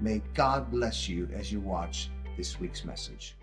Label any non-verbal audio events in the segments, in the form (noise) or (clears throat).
May God bless you as you watch this week's message.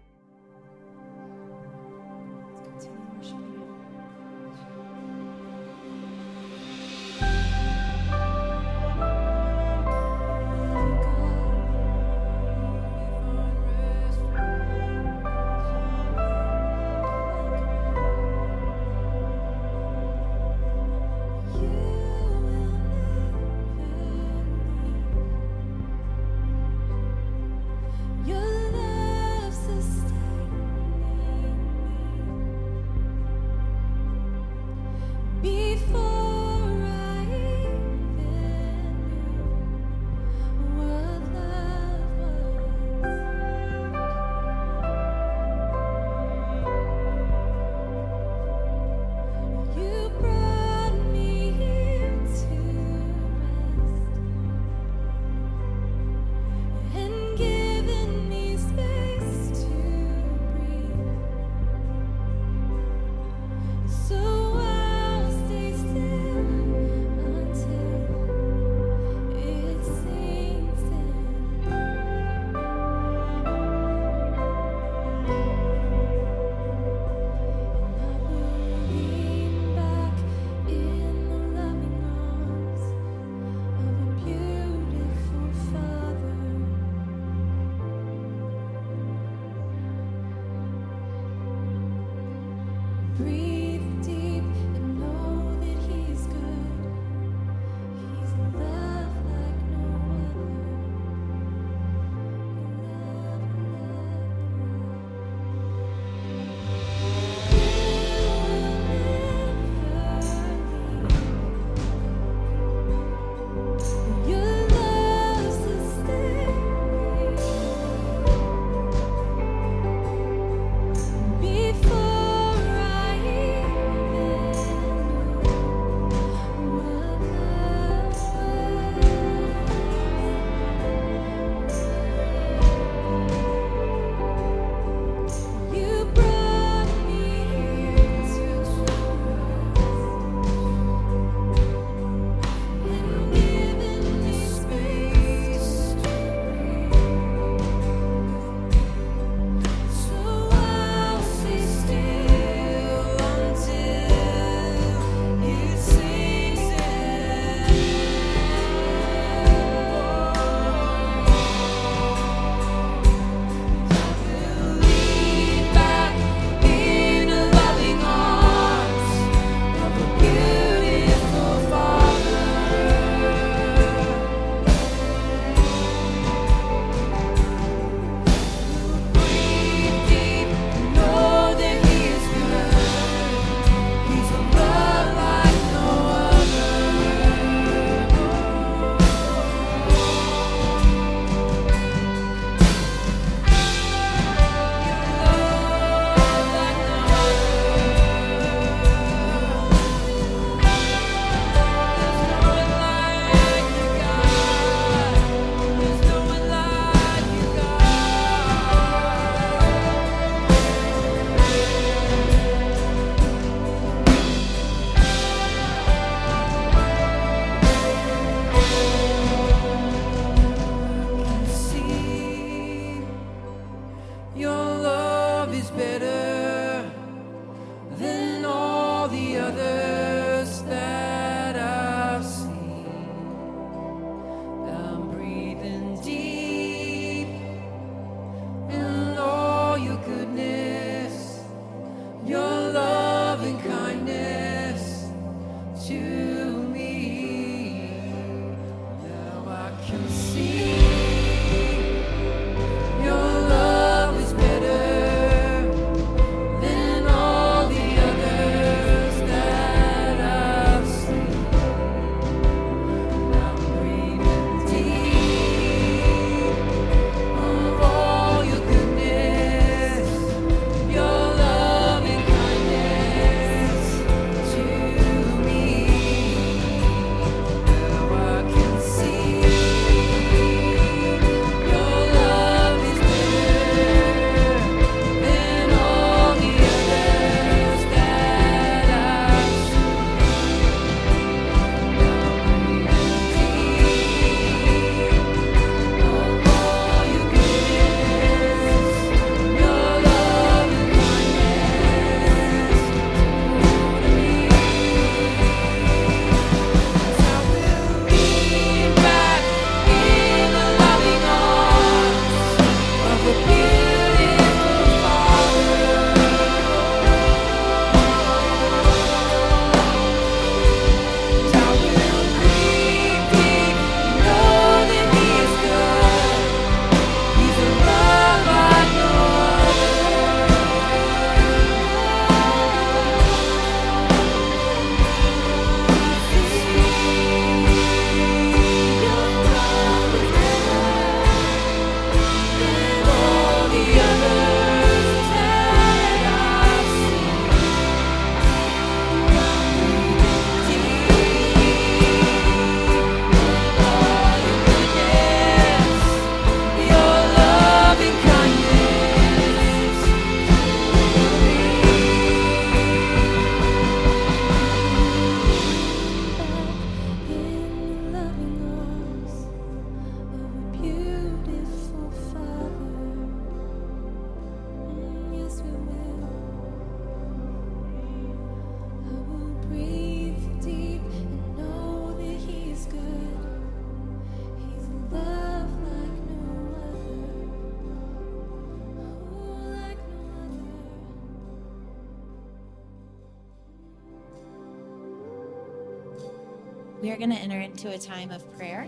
We are going to enter into a time of prayer.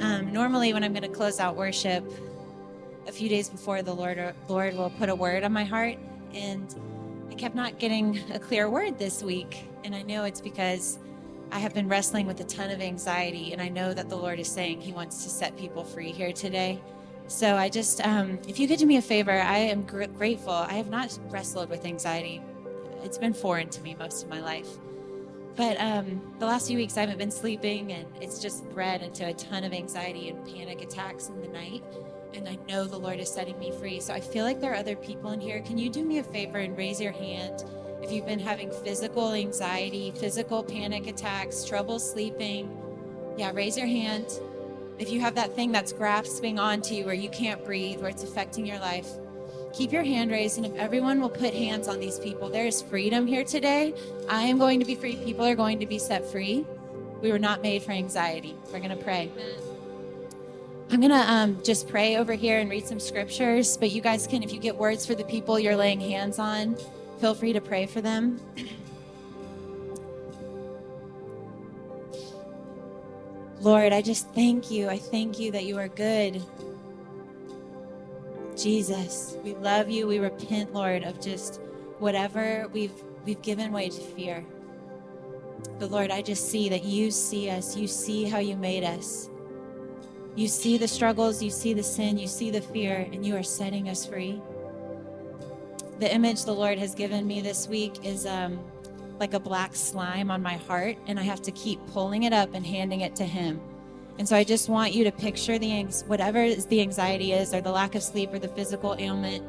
Um, normally, when I'm going to close out worship, a few days before the Lord, Lord will put a word on my heart, and I kept not getting a clear word this week, and I know it's because I have been wrestling with a ton of anxiety, and I know that the Lord is saying He wants to set people free here today. So I just, um, if you could do me a favor, I am gr- grateful. I have not wrestled with anxiety. It's been foreign to me most of my life. But um, the last few weeks, I haven't been sleeping, and it's just bred into a ton of anxiety and panic attacks in the night. And I know the Lord is setting me free. So I feel like there are other people in here. Can you do me a favor and raise your hand if you've been having physical anxiety, physical panic attacks, trouble sleeping? Yeah, raise your hand. If you have that thing that's grasping onto you where you can't breathe, where it's affecting your life, keep your hand raised. And if everyone will put hands on these people, there is freedom here today. I am going to be free. People are going to be set free. We were not made for anxiety. We're going to pray. I'm going to um, just pray over here and read some scriptures, but you guys can, if you get words for the people you're laying hands on, feel free to pray for them. Lord, I just thank you. I thank you that you are good. Jesus, we love you. We repent, Lord, of just whatever we've we've given way to fear. But Lord, I just see that you see us. You see how you made us. You see the struggles, you see the sin, you see the fear, and you are setting us free. The image the Lord has given me this week is um, like a black slime on my heart, and I have to keep pulling it up and handing it to Him. And so I just want you to picture the whatever the anxiety is, or the lack of sleep, or the physical ailment.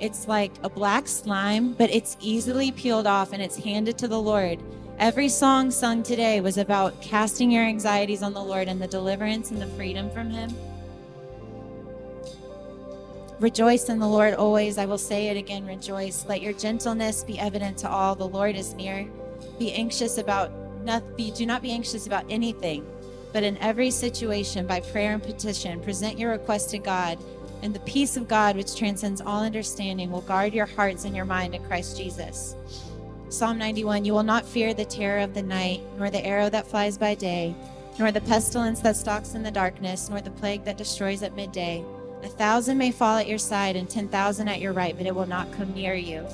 It's like a black slime, but it's easily peeled off and it's handed to the Lord. Every song sung today was about casting your anxieties on the Lord and the deliverance and the freedom from Him. Rejoice in the Lord always. I will say it again rejoice. Let your gentleness be evident to all. The Lord is near. Be anxious about nothing. Do not be anxious about anything but in every situation, by prayer and petition, present your request to God, and the peace of God, which transcends all understanding, will guard your hearts and your mind in Christ Jesus. Psalm 91 You will not fear the terror of the night, nor the arrow that flies by day, nor the pestilence that stalks in the darkness, nor the plague that destroys at midday. A thousand may fall at your side, and ten thousand at your right, but it will not come near you.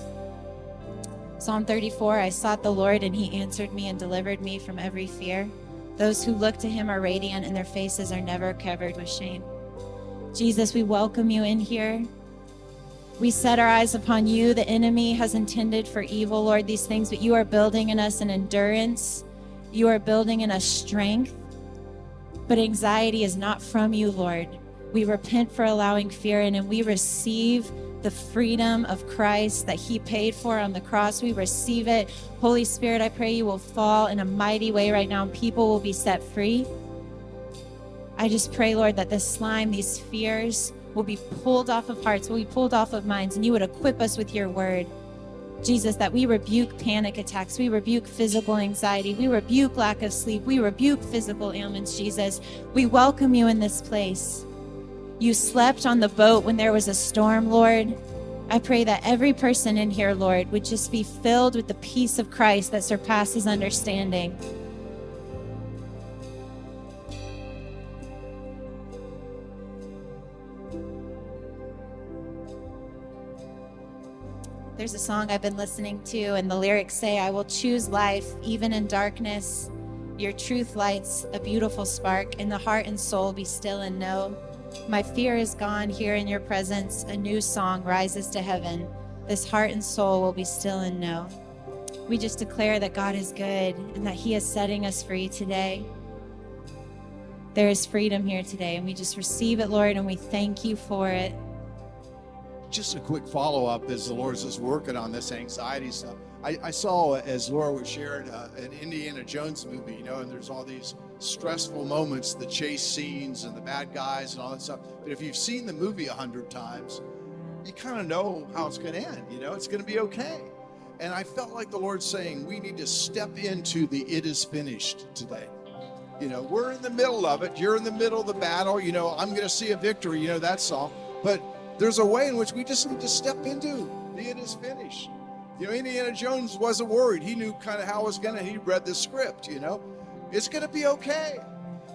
Psalm 34 I sought the Lord, and he answered me and delivered me from every fear. Those who look to him are radiant and their faces are never covered with shame. Jesus, we welcome you in here. We set our eyes upon you. The enemy has intended for evil, Lord, these things, but you are building in us an endurance. You are building in us strength. But anxiety is not from you, Lord. We repent for allowing fear in and we receive the freedom of Christ that He paid for on the cross. We receive it. Holy Spirit, I pray you will fall in a mighty way right now and people will be set free. I just pray, Lord, that this slime, these fears, will be pulled off of hearts, will be pulled off of minds, and you would equip us with your word. Jesus, that we rebuke panic attacks, we rebuke physical anxiety, we rebuke lack of sleep, we rebuke physical ailments, Jesus. We welcome you in this place. You slept on the boat when there was a storm, Lord. I pray that every person in here, Lord, would just be filled with the peace of Christ that surpasses understanding. There's a song I've been listening to, and the lyrics say, I will choose life even in darkness. Your truth lights a beautiful spark. In the heart and soul, be still and know my fear is gone here in your presence. A new song rises to heaven. This heart and soul will be still and know. We just declare that God is good and that He is setting us free today. There is freedom here today, and we just receive it, Lord, and we thank you for it. Just a quick follow up as the Lord's just working on this anxiety stuff. I, I saw, as Laura was sharing, uh, an Indiana Jones movie, you know, and there's all these stressful moments, the chase scenes and the bad guys and all that stuff. But if you've seen the movie a hundred times, you kind of know how it's going to end. You know, it's going to be okay. And I felt like the Lord saying, we need to step into the it is finished today. You know, we're in the middle of it. You're in the middle of the battle. You know, I'm going to see a victory. You know, that song. But there's a way in which we just need to step into the it is finished You know, Indiana Jones wasn't worried. He knew kind of how it was going to, he read the script, you know. It's going to be okay.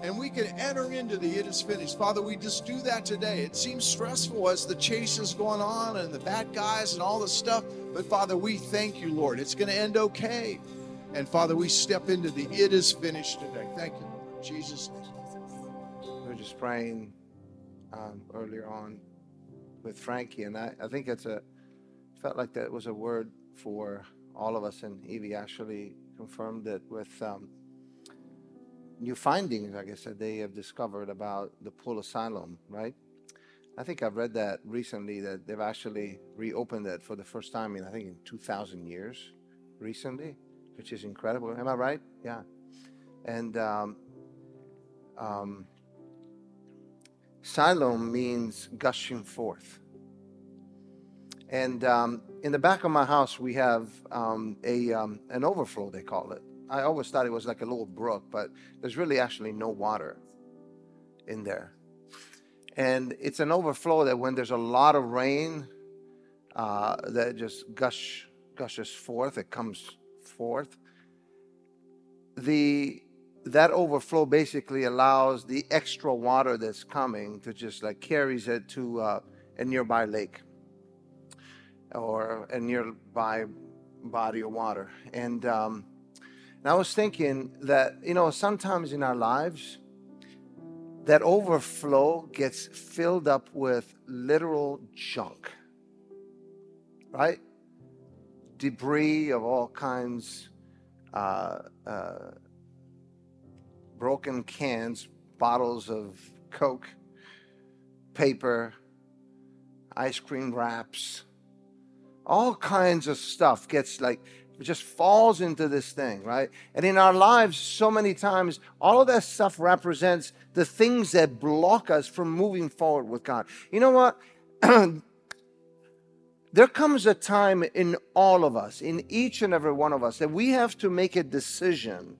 And we can enter into the it is finished. Father, we just do that today. It seems stressful as the chase is going on and the bad guys and all this stuff. But Father, we thank you, Lord. It's going to end okay. And Father, we step into the it is finished today. Thank you, Lord. Jesus' name. We were just praying um, earlier on with Frankie, and I, I think it's a felt like that was a word for all of us, and Evie actually confirmed it with um, new findings, I guess, that they have discovered about the pool Siloam, right? I think I've read that recently that they've actually reopened it for the first time in I think in 2,000 years recently, which is incredible. Am I right? Yeah. And um, um, Siloam means gushing forth. And um, in the back of my house, we have um, a um, an overflow. They call it. I always thought it was like a little brook, but there's really actually no water in there. And it's an overflow that when there's a lot of rain, uh, that just gush gushes forth. It comes forth. The that overflow basically allows the extra water that's coming to just like carries it to uh, a nearby lake or a nearby body of water. And, um, and I was thinking that, you know, sometimes in our lives, that overflow gets filled up with literal junk, right? Debris of all kinds, uh, uh, broken cans, bottles of Coke, paper, ice cream wraps, all kinds of stuff gets like just falls into this thing, right? And in our lives, so many times, all of that stuff represents the things that block us from moving forward with God. You know what? (clears throat) there comes a time in all of us, in each and every one of us, that we have to make a decision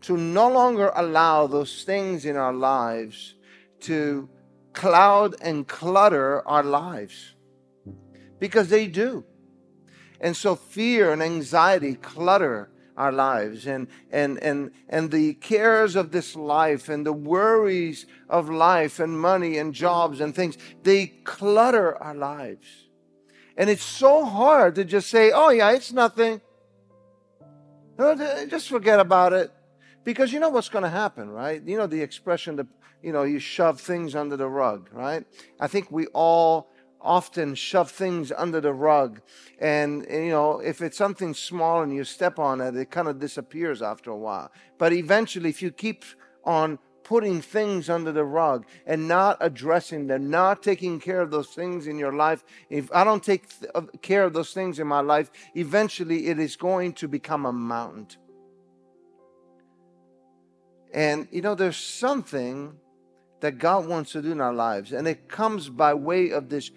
to no longer allow those things in our lives to cloud and clutter our lives because they do. And so fear and anxiety clutter our lives. And and and and the cares of this life and the worries of life and money and jobs and things they clutter our lives. And it's so hard to just say oh yeah it's nothing. Just forget about it. Because you know what's going to happen right? You know the expression that you know you shove things under the rug right? I think we all often shove things under the rug. And, and, you know, if it's something small and you step on it, it kind of disappears after a while. But eventually, if you keep on putting things under the rug and not addressing them, not taking care of those things in your life, if I don't take care of those things in my life, eventually it is going to become a mountain. And, you know, there's something that God wants to do in our lives, and it comes by way of this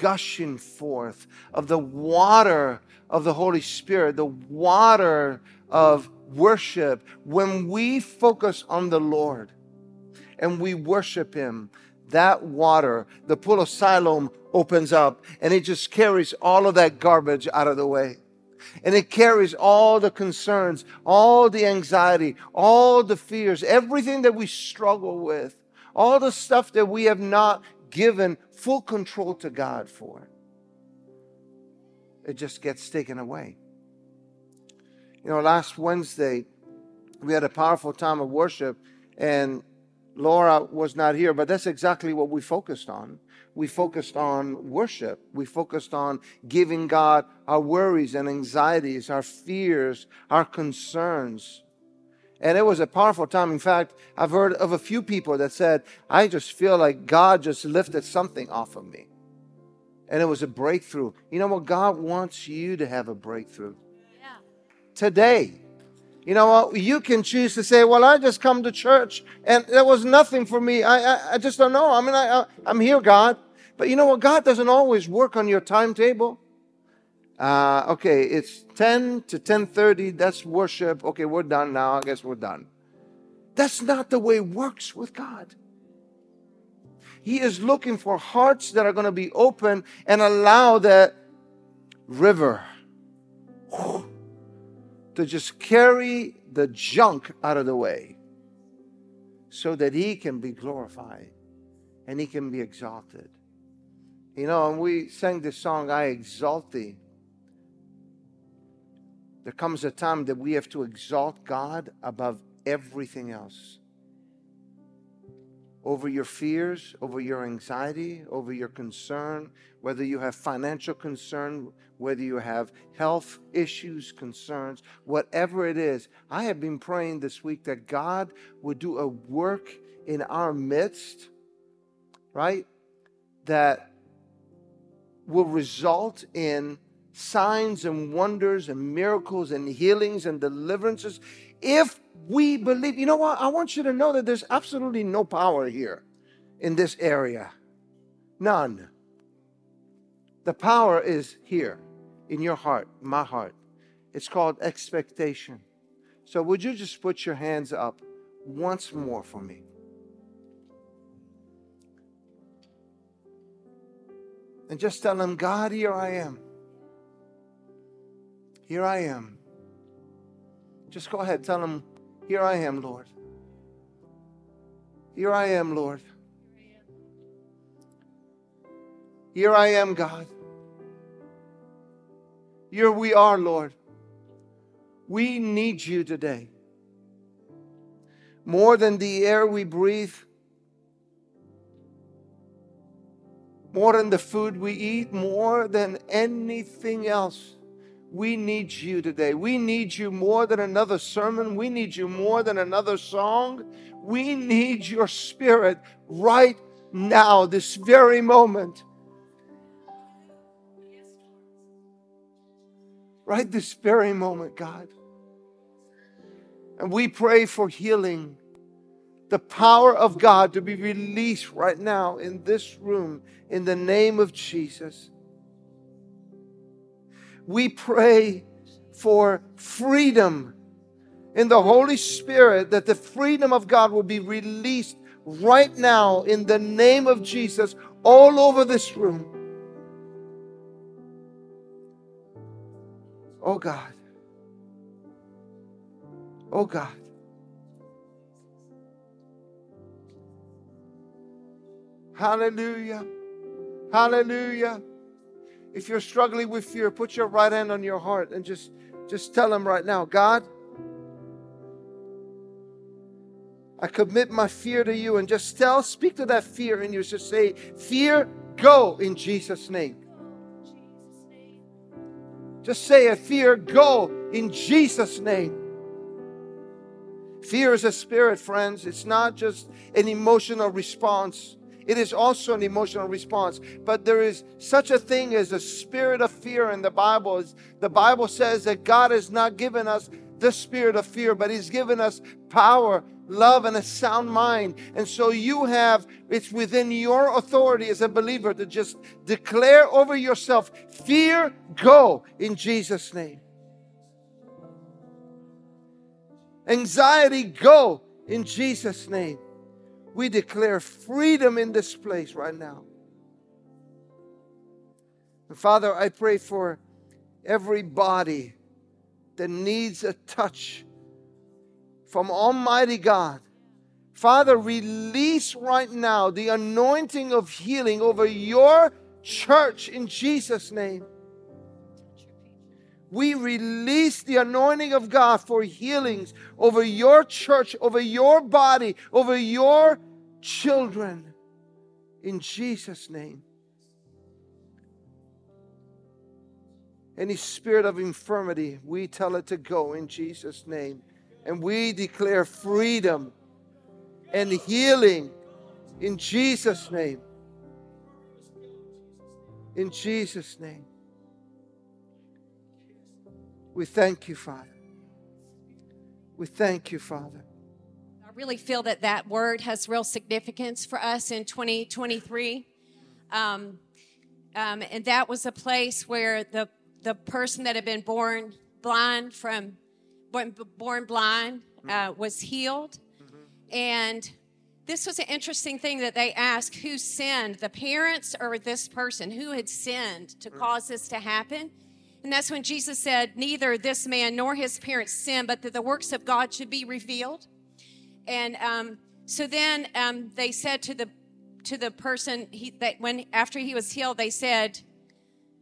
gushing forth of the water of the Holy Spirit, the water of worship. When we focus on the Lord and we worship Him, that water, the pool of Siloam, opens up and it just carries all of that garbage out of the way. And it carries all the concerns, all the anxiety, all the fears, everything that we struggle with, all the stuff that we have not given full control to God for, it just gets taken away. You know, last Wednesday, we had a powerful time of worship, and Laura was not here, but that's exactly what we focused on. We focused on worship. We focused on giving God our worries and anxieties, our fears, our concerns. And it was a powerful time. In fact, I've heard of a few people that said, I just feel like God just lifted something off of me. And it was a breakthrough. You know what? God wants you to have a breakthrough. Yeah. Today. You know what? You can choose to say, well, I just come to church and there was nothing for me. I, I, I just don't know. I mean, I, I, I'm here, God. But you know what? God doesn't always work on your timetable. Uh, okay, it's 10 to 10:30. That's worship. Okay, we're done now. I guess we're done. That's not the way it works with God. He is looking for hearts that are going to be open and allow that river to just carry the junk out of the way so that He can be glorified and He can be exalted. You know, and we sang this song, I Exalt Thee. There comes a time that we have to exalt God above everything else. Over your fears, over your anxiety, over your concern, whether you have financial concern, whether you have health issues, concerns, whatever it is. I have been praying this week that God would do a work in our midst, right? That will result in signs and wonders and miracles and healings and deliverances if we believe. You know what? I want you to know that there's absolutely no power here in this area. None. The power is here in your heart, my heart. It's called expectation. So, would you just put your hands up once more for me? And just tell him, God, here I am. Here I am. Just go ahead, tell him, Here I am, Lord. Here I am, Lord. Here I am, God. Here we are, Lord. We need you today. More than the air we breathe, more than the food we eat, more than anything else. We need you today. We need you more than another sermon. We need you more than another song. We need your spirit right now, this very moment. Right this very moment, God. And we pray for healing, the power of God to be released right now in this room in the name of Jesus we pray for freedom in the Holy Spirit, that the freedom of God will be released right now in the name of Jesus all over this room. Oh God. Oh God. Hallelujah. Hallelujah. If you're struggling with fear, put your right hand on your heart and just, just tell him right now, God, I commit my fear to you and just tell, speak to that fear and you just say, Fear, go in Jesus' name. Just say a fear, go in Jesus' name. Fear is a spirit, friends. It's not just an emotional response. It is also an emotional response. But there is such a thing as a spirit of fear in the Bible. The Bible says that God has not given us the spirit of fear, but He's given us power, love, and a sound mind. And so you have, it's within your authority as a believer to just declare over yourself fear, go in Jesus' name. Anxiety, go in Jesus' name. We declare freedom in this place right now. And Father, I pray for every body that needs a touch from Almighty God. Father, release right now the anointing of healing over your church in Jesus' name. We release the anointing of God for healings over your church, over your body, over your children in Jesus' name. Any spirit of infirmity, we tell it to go in Jesus' name. And we declare freedom and healing in Jesus' name. In Jesus' name. We thank you, Father. We thank you, Father. Really feel that that word has real significance for us in 2023. Um, um, and that was a place where the, the person that had been born blind from born, blind uh, was healed. And this was an interesting thing that they asked who sinned, the parents or this person? Who had sinned to cause this to happen? And that's when Jesus said, Neither this man nor his parents sinned, but that the works of God should be revealed. And um, so then um, they said to the to the person he, that when after he was healed, they said,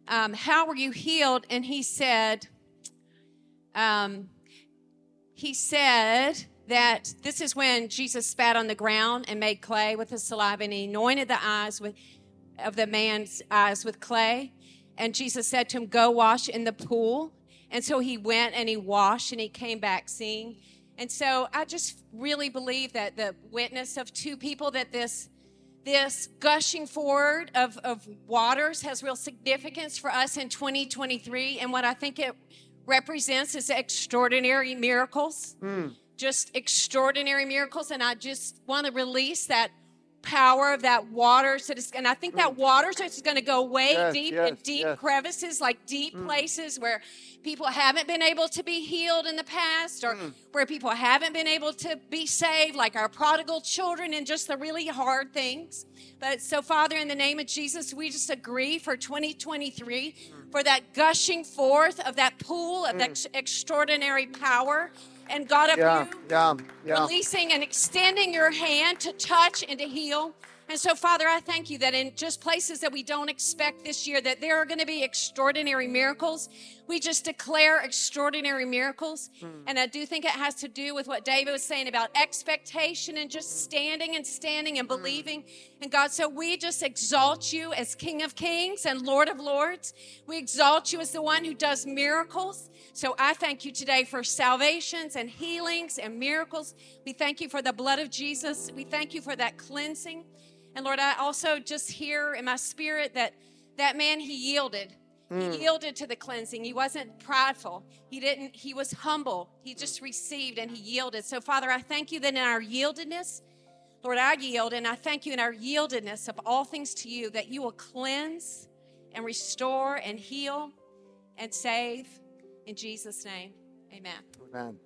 um, "How were you healed?" And he said, um, "He said that this is when Jesus spat on the ground and made clay with his saliva, and he anointed the eyes with of the man's eyes with clay." And Jesus said to him, "Go wash in the pool." And so he went and he washed, and he came back seeing. And so I just really believe that the witness of two people that this this gushing forward of, of waters has real significance for us in 2023. And what I think it represents is extraordinary miracles. Hmm. Just extraordinary miracles. And I just want to release that power of that water. So it's- and I think that mm. water so it's going to go way Yes, deep yes, in deep yes. crevices, like deep mm. places where people haven't been able to be healed in the past or mm. where people haven't been able to be saved, like our prodigal children and just the really hard things. But so, Father, in the name of Jesus, we just agree for 2023 for that gushing forth of that pool of that ex- extraordinary power. And God, of Yeah, you yeah, yeah. releasing and extending your hand to touch and to heal. And so, Father, I thank you that in just places that we don't expect this year, that there are going to be extraordinary miracles. We just declare extraordinary miracles. Mm. And I do think it has to do with what David was saying about expectation and just mm. standing and standing and mm. believing. And God, so we just exalt you as King of Kings and Lord of Lords. We exalt you as the one who does miracles. So I thank you today for salvations and healings and miracles. We thank you for the blood of Jesus. We thank you for that cleansing. And Lord, I also just hear in my spirit that that man, he yielded. He yielded to the cleansing. He wasn't prideful. He didn't, he was humble. He just received and he yielded. So, Father, I thank you that in our yieldedness, Lord, I yield, and I thank you in our yieldedness of all things to you that you will cleanse and restore and heal and save. In Jesus' name, amen. Amen.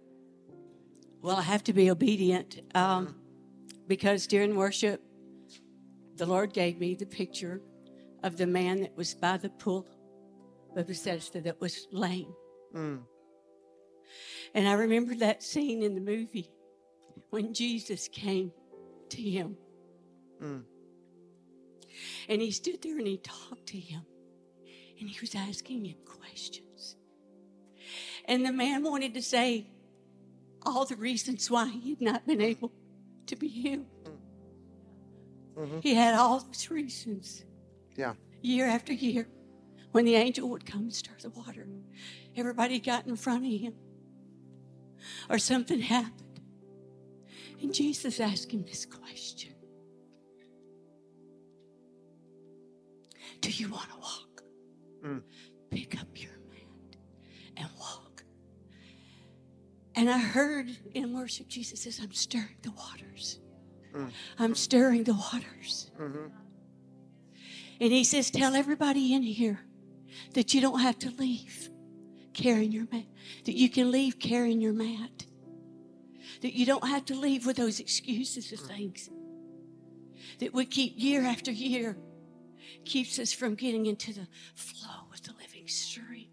Well, I have to be obedient um, because during worship, the Lord gave me the picture of the man that was by the pool of Bethesda that was lame. Mm. And I remember that scene in the movie when Jesus came to him. Mm. And he stood there and he talked to him. And he was asking him questions. And the man wanted to say all the reasons why he had not been able to be healed. He had all those reasons Yeah. year after year when the angel would come and stir the water. Everybody got in front of him, or something happened. And Jesus asked him this question Do you want to walk? Mm. Pick up your mat and walk. And I heard in worship, Jesus says, I'm stirring the waters. I'm stirring the waters. Mhm. And he says, Tell everybody in here that you don't have to leave carrying your mat, that you can leave carrying your mat, that you don't have to leave with those excuses of things that would keep year after year, keeps us from getting into the flow of the living stream.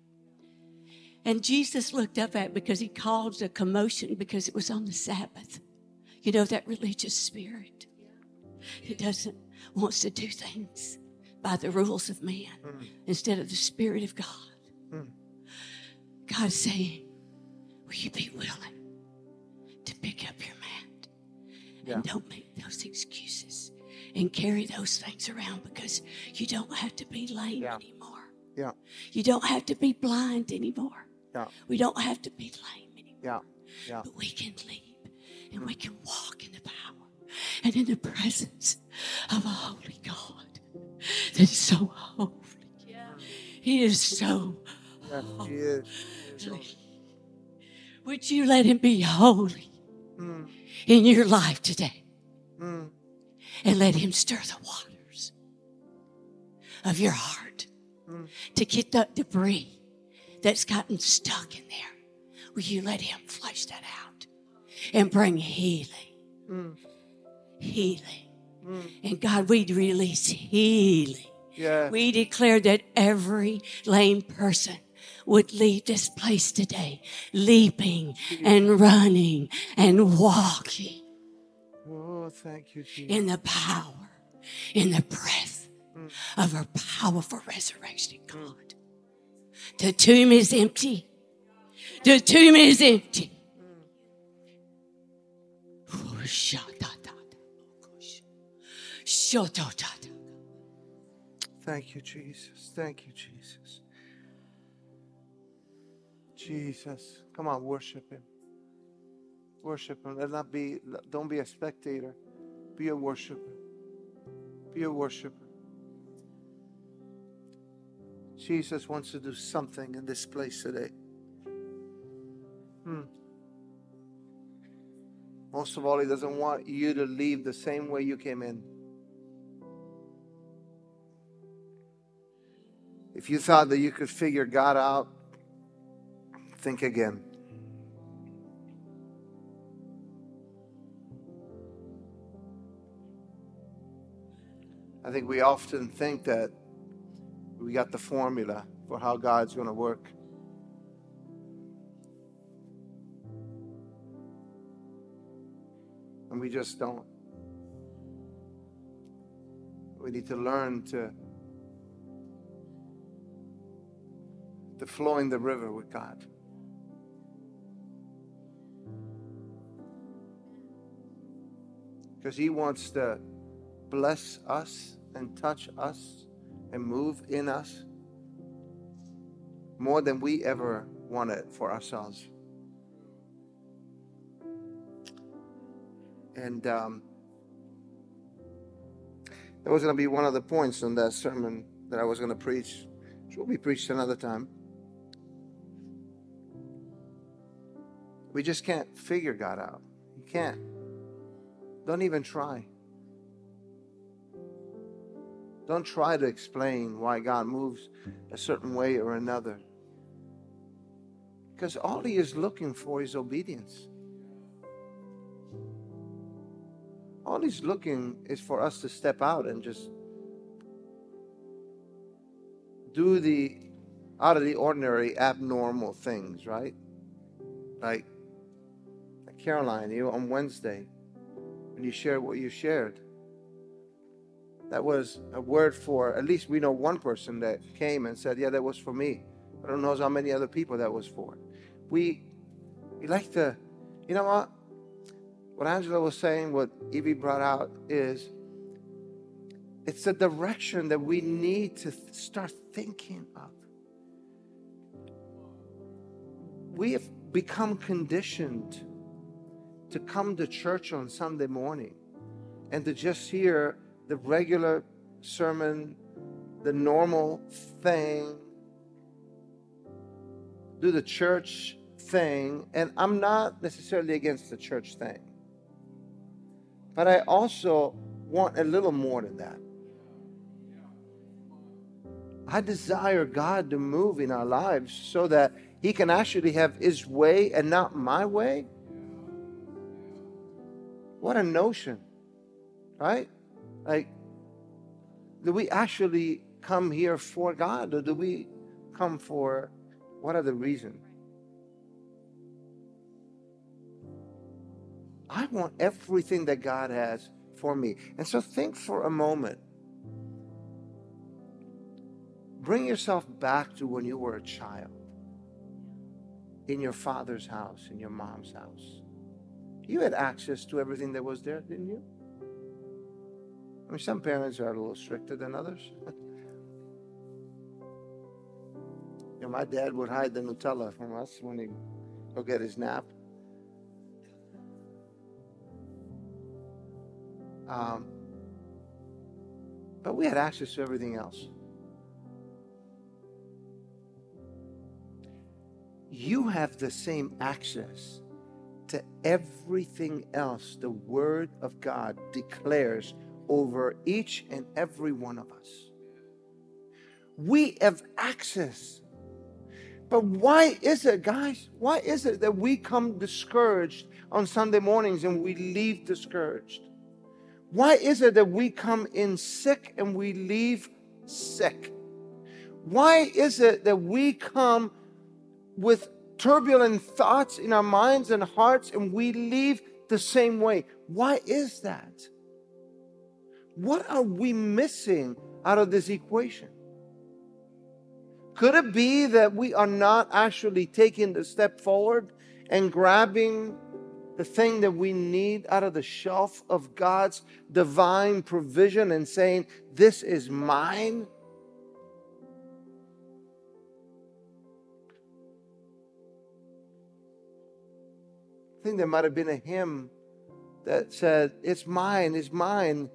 And Jesus looked up at because he caused a commotion because it was on the Sabbath. You know, that religious spirit. It doesn't wants to do things by the rules of man hmm. instead of the spirit of God. Hmm. God's saying, Will you be willing to pick up your mat? Yeah. And don't make those excuses and carry those things around because you don't have to be lame Yeah. anymore. Yeah. You don't have to be blind anymore. Yeah. We don't have to be lame anymore. Yeah. Yeah. But we can leap and we can walk in the power and in the presence of a holy God that is so holy. He is so Yes, he is. holy. Would you let him be holy Mm. in your life today? Mm. and let him stir the waters of your heart to get that debris that's gotten stuck in there. Will you let him flush that out and bring healing? Mm. Healing. Mm. And God, we release healing. Yeah. We declare that every lame person would leave this place today, leaping and running and walking Oh, thank you, Jesus. in the power, in the breath mm. of our powerful resurrection, God. The tomb is empty. The tomb is empty. Thank you, Jesus. Thank you, Jesus. Jesus. Come on, worship Him. Worship Him. Let not be, don't be a spectator. Be a worshiper. Be a worshiper. Jesus wants to do something in this place today. Hmm. Most of all, He doesn't want you to leave the same way you came in. If you thought that you could figure God out, think again. I think we often think that we got the formula for how God's going to work. We just don't. We need to learn to to flow in the river with God. Because He wants to bless us and touch us and move in us more than we ever wanted for ourselves. And um, that was going to be one of the points on that sermon that I was going to preach, which will be preached another time. We just can't figure God out. You can't. Don't even try. Don't try to explain why God moves a certain way or another. Because all He is looking for is obedience. All He's looking is for us to step out and just do the out of the ordinary, abnormal things, right? Like, like Caroline, you on Wednesday, when you shared what you shared that was a word for at least we know one person that came and said, Yeah, that was for me. I don't know how many other people that was for. We we like to, you know what? What Angela was saying, what Evie brought out is it's a direction that we need to th- start thinking of. We have become conditioned to come to church on Sunday morning and to just hear the regular sermon, the normal thing, do the church thing. And I'm not necessarily against the church thing, but I also want a little more than that. I desire God to move in our lives so that He can actually have His way and not my way. What a notion, right? Like, do we actually come here for God or do we come for what other reason? I want everything that God has for me. And so think for a moment. Bring yourself back to when you were a child in your father's house, in your mom's house. You had access to everything that was there, didn't you? I mean, some parents are a little stricter than others. (laughs) you know, my dad would hide the Nutella from us when he go get his nap. Um, but we had access to everything else. You have the same access to everything else the Word of God declares over each and every one of us. We have access. But why is it, guys? Why is it that we come discouraged on Sunday mornings and we leave discouraged? Why is it that we come in sick and we leave sick? Why is it that we come with turbulent thoughts in our minds and hearts and we leave the same way? Why is that? What are we missing out of this equation? Could it be that we are not actually taking the step forward and grabbing the thing that we need out of the shelf of God's divine provision and saying, This is mine? I think there might have been a hymn that said, It's mine, it's mine.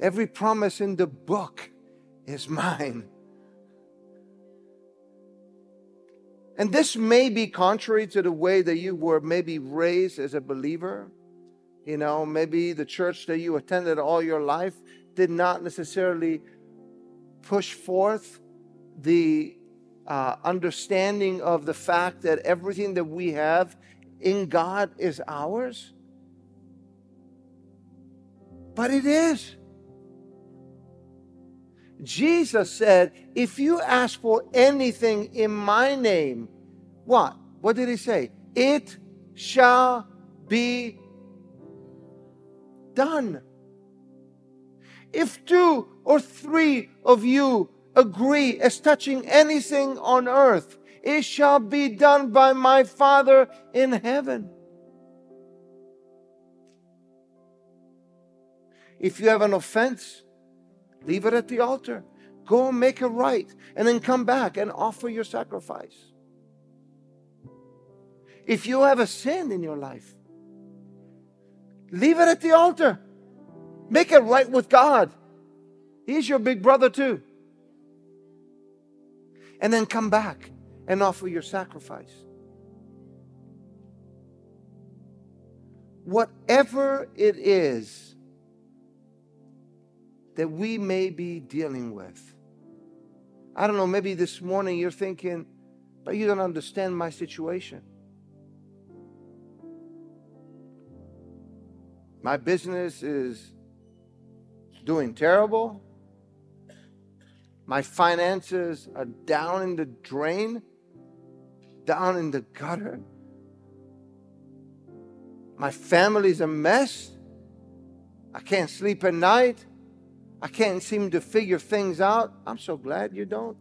Every promise in the book is mine. And this may be contrary to the way that you were maybe raised as a believer. You know, maybe the church that you attended all your life did not necessarily push forth the uh, understanding of the fact that everything that we have in God is ours. But it is. Jesus said, If you ask for anything in my name, what? What did he say? It shall be done. If two or three of you agree as touching anything on earth, it shall be done by my Father in heaven. If you have an offense, Leave it at the altar. Go make it right. And then come back and offer your sacrifice. If you have a sin in your life, leave it at the altar. Make it right with God. He's your big brother, too. And then come back and offer your sacrifice. Whatever it is that we may be dealing with. I don't know, maybe this morning you're thinking, but you don't understand my situation. My business is doing terrible. My finances are down in the drain, down in the gutter. My family's a mess. I can't sleep at night. I can't seem to figure things out. I'm so glad you don't.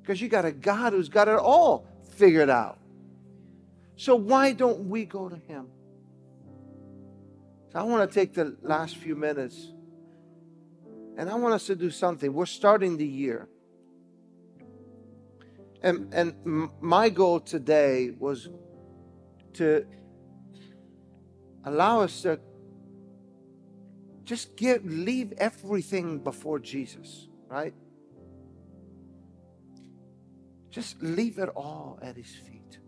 Because you got a God who's got it all figured out. So why don't we go to Him? So I want to take the last few minutes and I want us to do something. We're starting the year. And, and my goal today was to allow us to just give leave everything before Jesus, right? Just leave it all at his feet.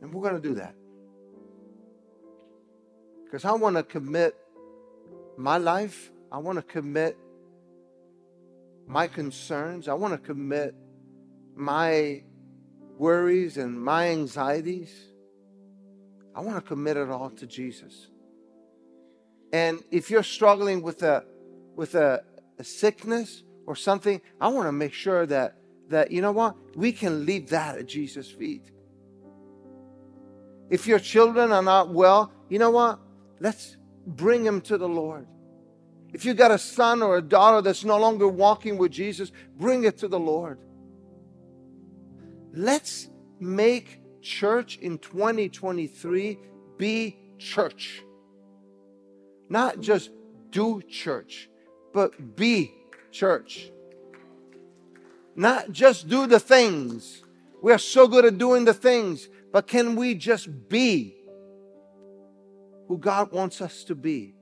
And we're going to do that. Because I want to commit my life, I want to commit my concerns, I want to commit my worries and my anxieties I want to commit it all to Jesus. And if you're struggling with a with a, a sickness or something, I want to make sure that that you know what we can leave that at Jesus' feet. If your children are not well, you know what? Let's bring them to the Lord. If you've got a son or a daughter that's no longer walking with Jesus, bring it to the Lord. Let's make church in 2023 be church. Not just do church, but be church. Not just do the things. We are so good at doing the things, but can we just be who God wants us to be?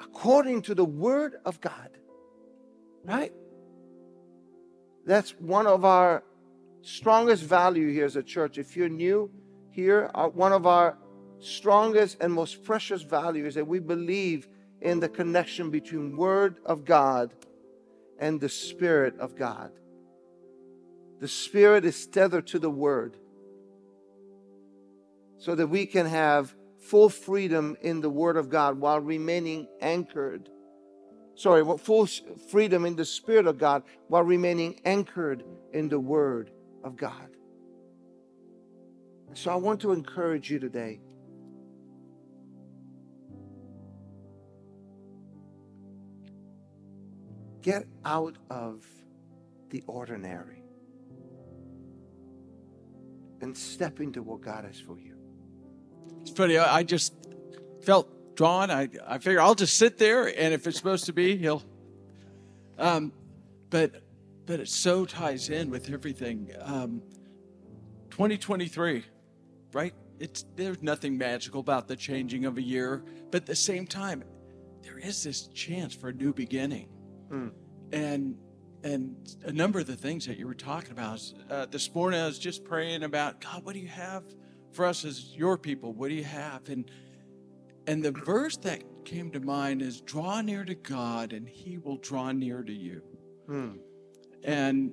According to the Word of God. Right? That's one of our strongest value here as a church. If you're new here, our, one of our strongest and most precious values is that we believe in the connection between Word of God and the Spirit of God. The Spirit is tethered to the Word so that we can have full freedom in the Word of God while remaining anchored. Sorry, full freedom in the Spirit of God while remaining anchored in the Word of God. So I want to encourage you today. Get out of the ordinary and step into what God has for you. It's funny. I just felt drawn. I I figure I'll just sit there, and if it's supposed to be, he'll. Um, but but it so ties in with everything. Um, 2023, right? It's there's nothing magical about the changing of a year, but at the same time, there is this chance for a new beginning, and and a number of the things that you were talking about. Uh, this morning, I was just praying about God. What do you have for us as your people? What do you have? And and the verse that came to mind is, "Draw near to God, and He will draw near to you." And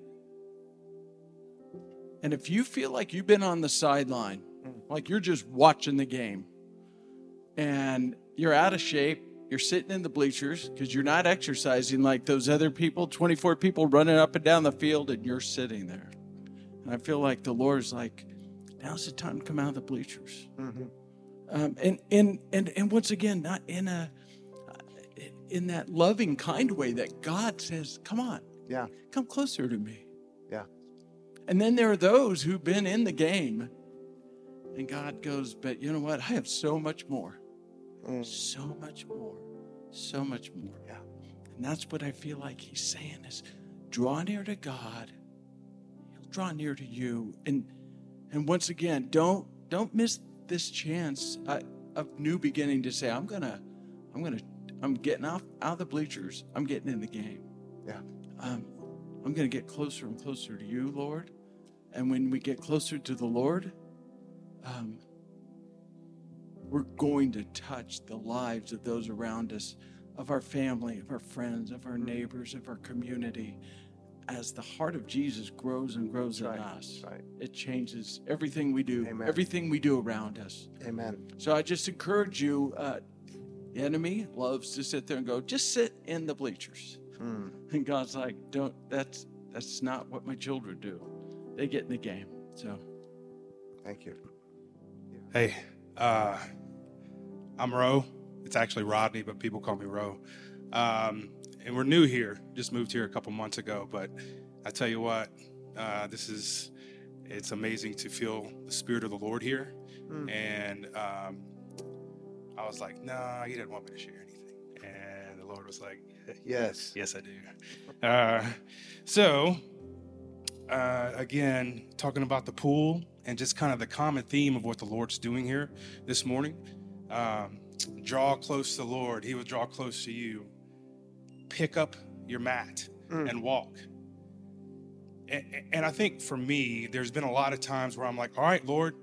and if you feel like you've been on the sideline, like you're just watching the game, and you're out of shape, you're sitting in the bleachers because you're not exercising like those other people, 24 people running up and down the field, and you're sitting there. And I feel like the Lord's like, now's the time to come out of the bleachers. Um, and, and, and, and once again, not in a, in that loving, kind way that God says, come on, Yeah. come closer to me. Yeah. And then there are those who've been in the game, and God goes, But you know what? I have so much more. So much more. So much more. Yeah. And that's what I feel like He's saying is draw near to God. He'll draw near to you. And and once again, don't don't miss this chance uh, of new beginning to say, I'm gonna, I'm gonna, I'm getting off out of the bleachers. I'm getting in the game Yeah. Um, I'm going to get closer and closer to you, Lord. And when we get closer to the Lord, um, we're going to touch the lives of those around us, of our family, of our friends, of our neighbors, of our community. As the heart of Jesus grows and grows That's in us, right. it changes everything we do, Amen. everything we do around us. Amen. So I just encourage you. Uh, the enemy loves to sit there and go, just sit in the bleachers. And God's like, don't. That's that's not what my children do. They get in the game. So Thank you. Hey, uh, I'm Ro. It's actually Rodney, but people call me Ro. Um, and we're new here. Just moved here a couple months ago. But I tell you what, uh, this is it's amazing to feel the spirit of the Lord here. And um, I was like, nah, he didn't want me to share anything. And the Lord was like, Yes. Yes, I do. Uh, so, uh, again, talking about the pool and just kind of the common theme of what the Lord's doing here this morning. Um, draw close to the Lord, He will draw close to you. Pick up your mat and walk. And, and I think for me, there's been a lot of times where I'm like, all right, Lord,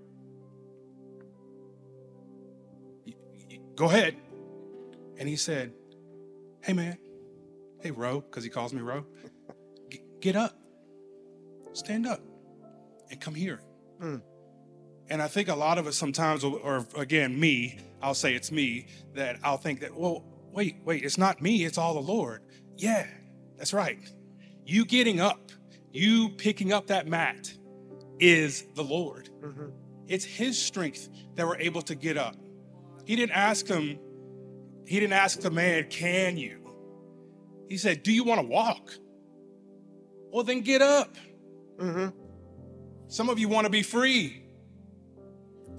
go ahead. And He said, hey, man, hey, Ro, because he calls me Ro, G- get up, stand up, and come here. Hmm. And I think a lot of us sometimes, or again, me, I'll say it's me, that I'll think that, well, wait, wait, it's not me, it's all the Lord. Yeah, that's right. You getting up, you picking up that mat is the Lord. Mm-hmm. It's His strength that we're able to get up. He didn't ask him, He didn't ask the man, can you? He said, Do you want to walk? Well, then get up. Mm-hmm. Some of you want to be free.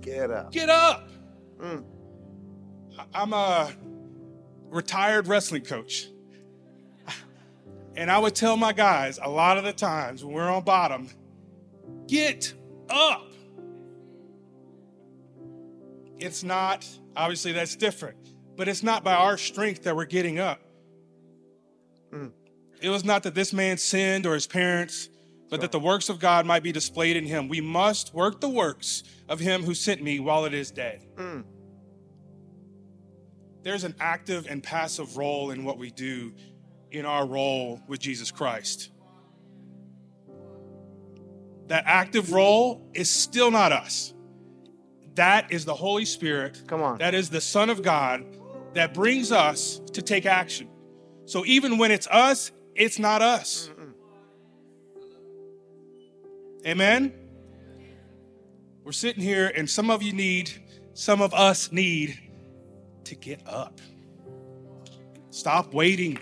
Get up. Get up. Mm. I- I'm a retired wrestling coach. And I would tell my guys a lot of the times when we're on bottom, get up. It's not, obviously, that's different, but it's not by our strength that we're getting up. Mm. It was not that this man sinned or his parents, but that the works of God might be displayed in him. We must work the works of him who sent me while it is day. Mm. There's an active and passive role in what we do in our role with Jesus Christ. That active role is still not us. That is the Holy Spirit. Come on. That is the Son of God that brings us to take action. So even when it's us, it's not us. Amen? We're sitting here, and some of you need, some of us need to get up. Stop waiting.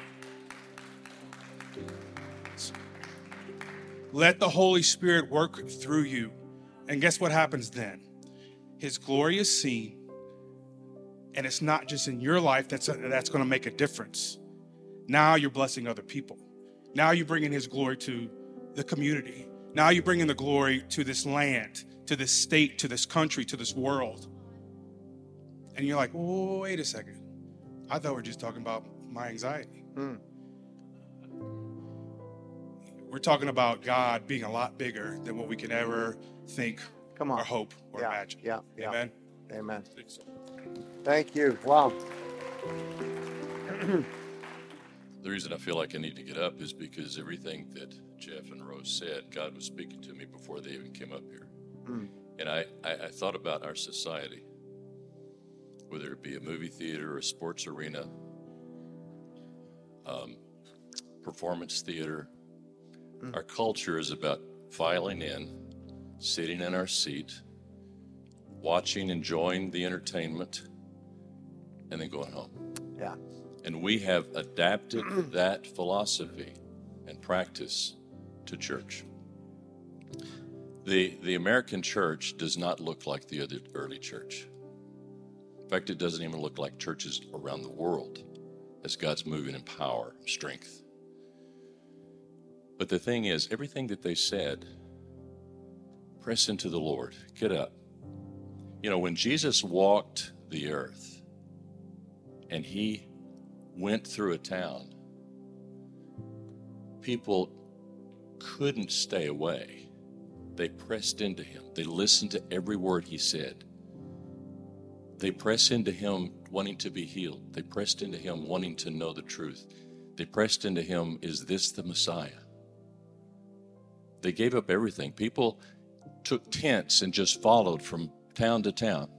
Let the Holy Spirit work through you. And guess what happens then? His glory is seen. And it's not just in your life that's, that's going to make a difference. Now you're blessing other people. Now you're bringing His glory to the community. Now you're bringing the glory to this land, to this state, to this country, to this world. And you're like, oh, wait a second. I thought we are just talking about my anxiety. Hmm. We're talking about God being a lot bigger than what we can ever think Come on. or hope or Yeah, imagine. yeah, yeah. Amen. Amen. Thank you. Wow. (clears throat) The reason I feel like I need to get up is because everything that Jeff and Rose said, God was speaking to me before they even came up here. Mm. And I, I, I thought about our society, whether it be a movie theater or a sports arena, um, performance theater. Our culture is about filing in, sitting in our seat, watching, enjoying the entertainment, and then going home. Yeah. And we have adapted that philosophy and practice to church. The, the American church does not look like the other early church. In fact, it doesn't even look like churches around the world as God's moving in power and strength. But the thing is, everything that they said, press into the Lord, get up. You know, when Jesus walked the earth and he went through a town, people couldn't stay away. They pressed into him. They listened to every word he said. They pressed into him wanting to be healed. They pressed into him wanting to know the truth. They pressed into him, is this the Messiah? They gave up everything. People took tents and just followed from town to town.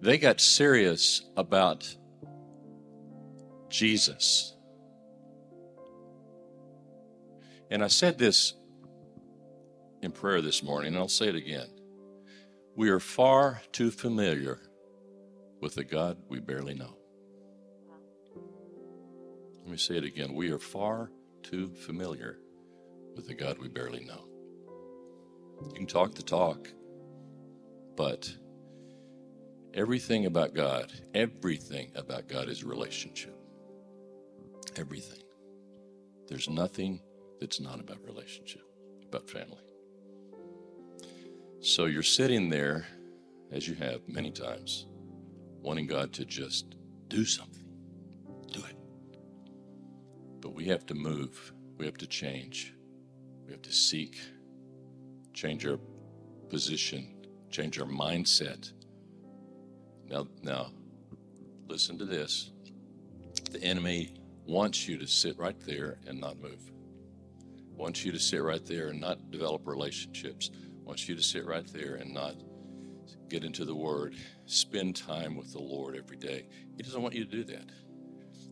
They got serious about Jesus. And I said this in prayer this morning, and I'll say it again. We are far too familiar with the God we barely know. Let me say it again. We are far too familiar with the God we barely know. You can talk the talk, but everything about God, everything about God is relationship. Everything. There's nothing that's not about relationship, about family. So you're sitting there, as you have many times, wanting God to just do something. Do it. But we have to move, we have to change, we have to seek, change our position, change our mindset. Now, now, listen to this. The enemy wants you to sit right there and not move. Wants you to sit right there and not develop relationships. Wants you to sit right there and not get into the Word. Spend time with the Lord every day. He doesn't want you to do that.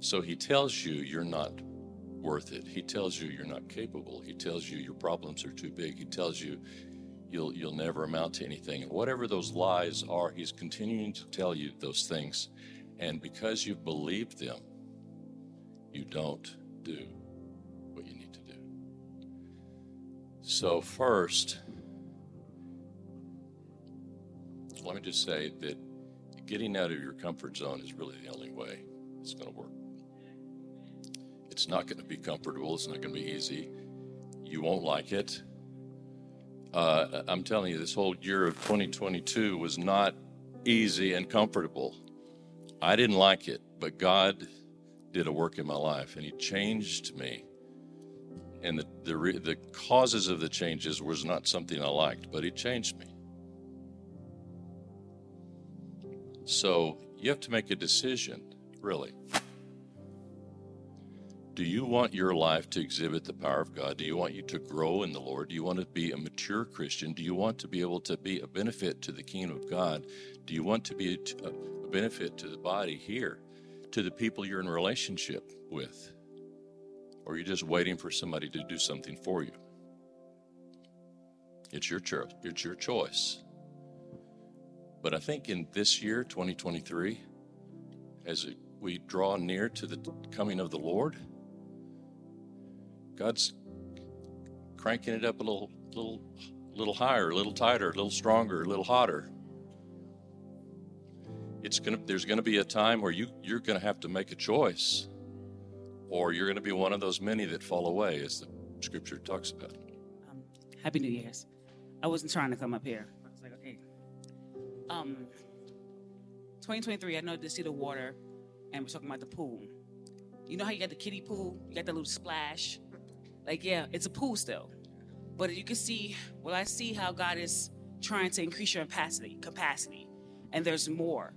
So he tells you you're not worth it. He tells you you're not capable. He tells you your problems are too big. He tells you you'll you'll never amount to anything. And whatever those lies are, he's continuing to tell you those things. And because you've believed them, you don't do what you need to do. So first, let me just say that getting out of your comfort zone is really the only way it's going to work. It's not going to be comfortable. It's not going to be easy. You won't like it. Uh, I'm telling you, this whole year of 2022 was not easy and comfortable. I didn't like it, but God did a work in my life, and He changed me. And the the, the causes of the changes was not something I liked, but He changed me. So you have to make a decision, really. Do you want your life to exhibit the power of God? Do you want you to grow in the Lord? Do you want to be a mature Christian? Do you want to be able to be a benefit to the kingdom of God? Do you want to be a, a benefit to the body here, to the people you're in relationship with? Or you're you just waiting for somebody to do something for you? It's your, cho- it's your choice. But I think in this year, 2023, as we draw near to the coming of the Lord, God's cranking it up a little, little, little higher, a little tighter, a little stronger, a little hotter. It's gonna. There's gonna be a time where you you're gonna have to make a choice, or you're gonna be one of those many that fall away, as the Scripture talks about. Um, Happy New Year's. I wasn't trying to come up here. I was like, okay. Um, 2023. I know to see the water, and we're talking about the pool. You know how you got the kiddie pool? You got that little splash. Like, yeah, it's a pool still, but you can see. Well, I see how God is trying to increase your capacity, capacity, and there's more.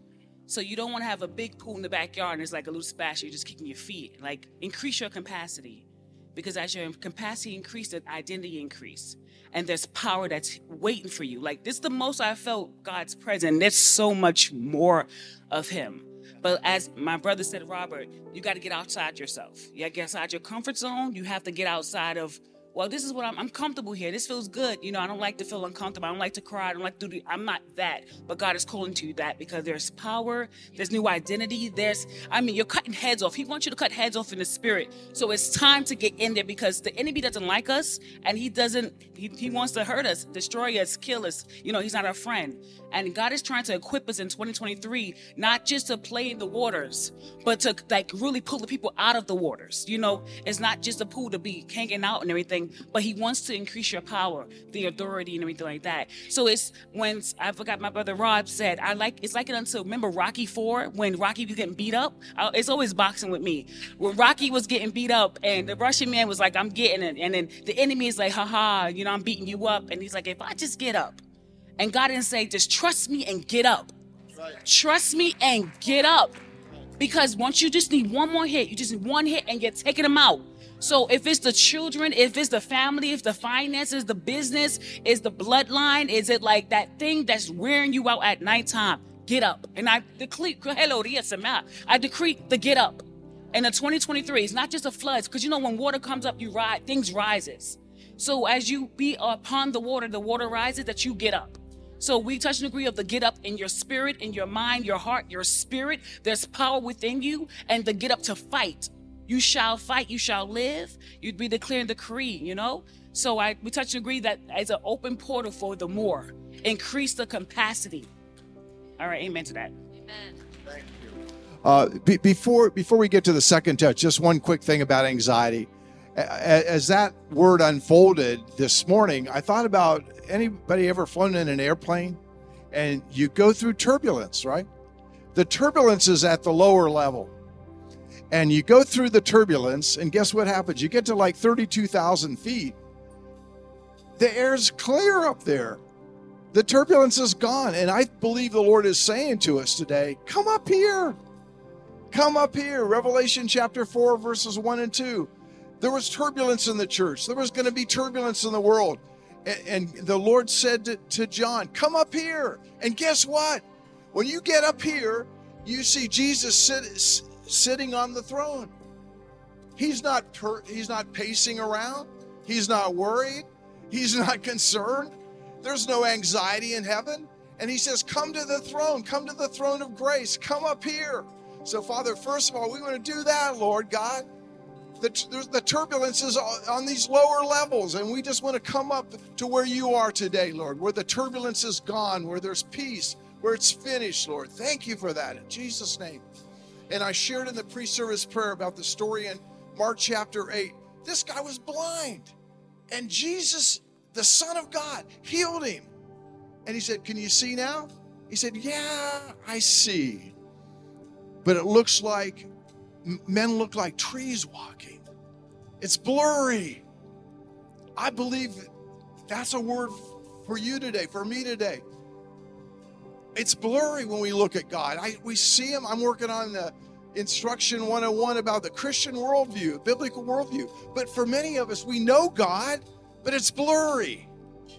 So you don't want to have a big pool in the backyard and it's like a little splash. You're just kicking your feet. Like, increase your capacity, because as your capacity increase, the identity increase and there's power that's waiting for you. Like this is the most I felt God's presence. There's so much more of Him. But as my brother said, Robert, you got to get outside yourself. You got to get outside your comfort zone. You have to get outside of well, this is what I'm, I'm comfortable here. This feels good. You know, I don't like to feel uncomfortable. I don't like to cry. I don't like to do, I'm not that. But God is calling to you that because there's power, there's new identity. There's, I mean, you're cutting heads off. He wants you to cut heads off in the spirit. So it's time to get in there because the enemy doesn't like us and he doesn't, he, he wants to hurt us, destroy us, kill us. You know, he's not our friend. And God is trying to equip us in 2023, not just to play in the waters, but to like really pull the people out of the waters. You know, it's not just a pool to be hanging out and everything, but He wants to increase your power, the authority, and everything like that. So it's when I forgot my brother Rob said, I like it's like it until remember Rocky Four when Rocky was getting beat up. I, it's always boxing with me. When Rocky was getting beat up, and the Russian man was like, "I'm getting it," and then the enemy is like, "Haha, you know, I'm beating you up," and he's like, "If I just get up." And God didn't say, just trust me and get up. Right. Trust me and get up. Because once you just need one more hit, you just need one hit and you're taking them out. So if it's the children, if it's the family, if the finances, the business, is the bloodline, is it like that thing that's wearing you out at nighttime? Get up. And I decree, hello, yes, I decree the get up. And the 2023, is not just the floods, because you know when water comes up, you ride, things rises. So as you be upon the water, the water rises, that you get up. So we touch and agree of the get up in your spirit, in your mind, your heart, your spirit. There's power within you, and the get up to fight. You shall fight, you shall live. You'd be declaring the decree, you know? So I we touch and agree that as an open portal for the more. Increase the capacity. All right, amen to that. Amen. Thank you. Uh, be, before before we get to the second touch, just one quick thing about anxiety as that word unfolded this morning, I thought about anybody ever flown in an airplane and you go through turbulence, right? The turbulence is at the lower level. And you go through the turbulence, and guess what happens? You get to like 32,000 feet. The air's clear up there. The turbulence is gone. And I believe the Lord is saying to us today come up here. Come up here. Revelation chapter 4, verses 1 and 2. There was turbulence in the church. There was going to be turbulence in the world. And, and the Lord said to, to John, Come up here. And guess what? When you get up here, you see Jesus sit, sitting on the throne. He's not per, he's not pacing around. He's not worried. He's (laughs) not concerned. There's no anxiety in heaven. And he says, Come to the throne. Come to the throne of grace. Come up here. So, Father, first of all, we want to do that, Lord God the, the turbulence is on these lower levels, and we just want to come up to where you are today, Lord, where the turbulence is gone, where there's peace, where it's finished, Lord. Thank you for that in Jesus' name. And I shared in the pre service prayer about the story in Mark chapter 8. This guy was blind, and Jesus, the Son of God, healed him. And he said, Can you see now? He said, Yeah, I see. But it looks like men look like trees walking. It's blurry. I believe that's a word for you today, for me today. It's blurry when we look at God. I, we see Him. I'm working on the, instruction 101 about the Christian worldview, biblical worldview. But for many of us, we know God, but it's blurry.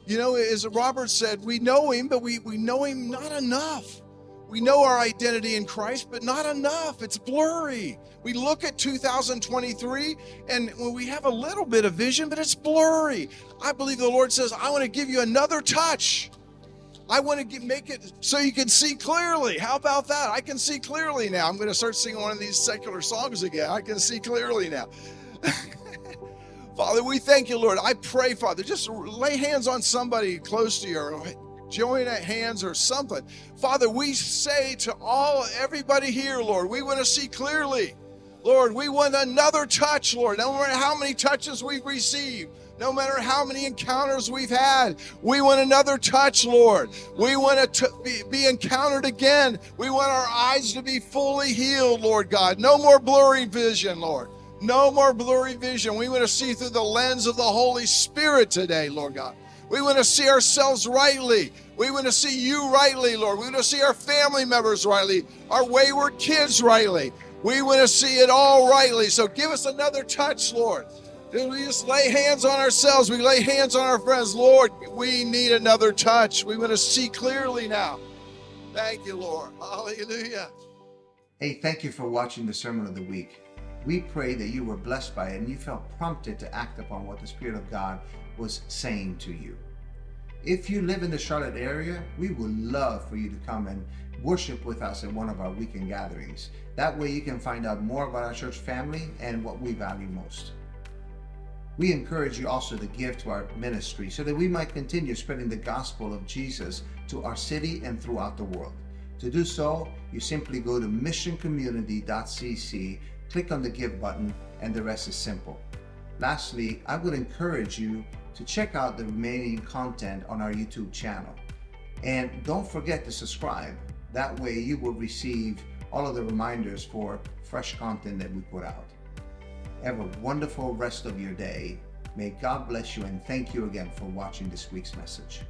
You know, as Robert said, we know him, but we, we know him not enough. We know our identity in Christ, but not enough. It's blurry. We look at 2023 and we have a little bit of vision, but it's blurry. I believe the Lord says, I want to give you another touch. I want to make it so you can see clearly. How about that? I can see clearly now. I'm going to start singing one of these secular songs again. I can see clearly now. (laughs) Father, we thank you, Lord. I pray, Father, just lay hands on somebody close to you join at hands or something. Father, we say to all, everybody here, Lord, we want to see clearly. Lord, we want another touch, Lord. No matter how many touches we've received, no matter how many encounters we've had, we want another touch, Lord. We want to be, be encountered again. We want our eyes to be fully healed, Lord God. No more blurry vision, Lord. No more blurry vision. We want to see through the lens of the Holy Spirit today, Lord God. We want to see ourselves rightly. We want to see you rightly, Lord. We want to see our family members rightly, our wayward kids rightly. We want to see it all rightly. So give us another touch, Lord. We just lay hands on ourselves. We lay hands on our friends. Lord, we need another touch. We want to see clearly now. Thank you, Lord. Hallelujah. Hey, thank you for watching the Sermon of the Week. We pray that you were blessed by it and you felt prompted to act upon what the Spirit of God was saying to you. If you live in the Charlotte area, we would love for you to come and worship with us at one of our weekend gatherings. That way, you can find out more about our church family and what we value most. We encourage you also to give to our ministry so that we might continue spreading the gospel of Jesus to our city and throughout the world. To do so, you simply go to missioncommunity.cc, click on the give button, and the rest is simple. Lastly, I would encourage you to check out the remaining content on our YouTube channel. And don't forget to subscribe. That way you will receive all of the reminders for fresh content that we put out. Have a wonderful rest of your day. May God bless you and thank you again for watching this week's message.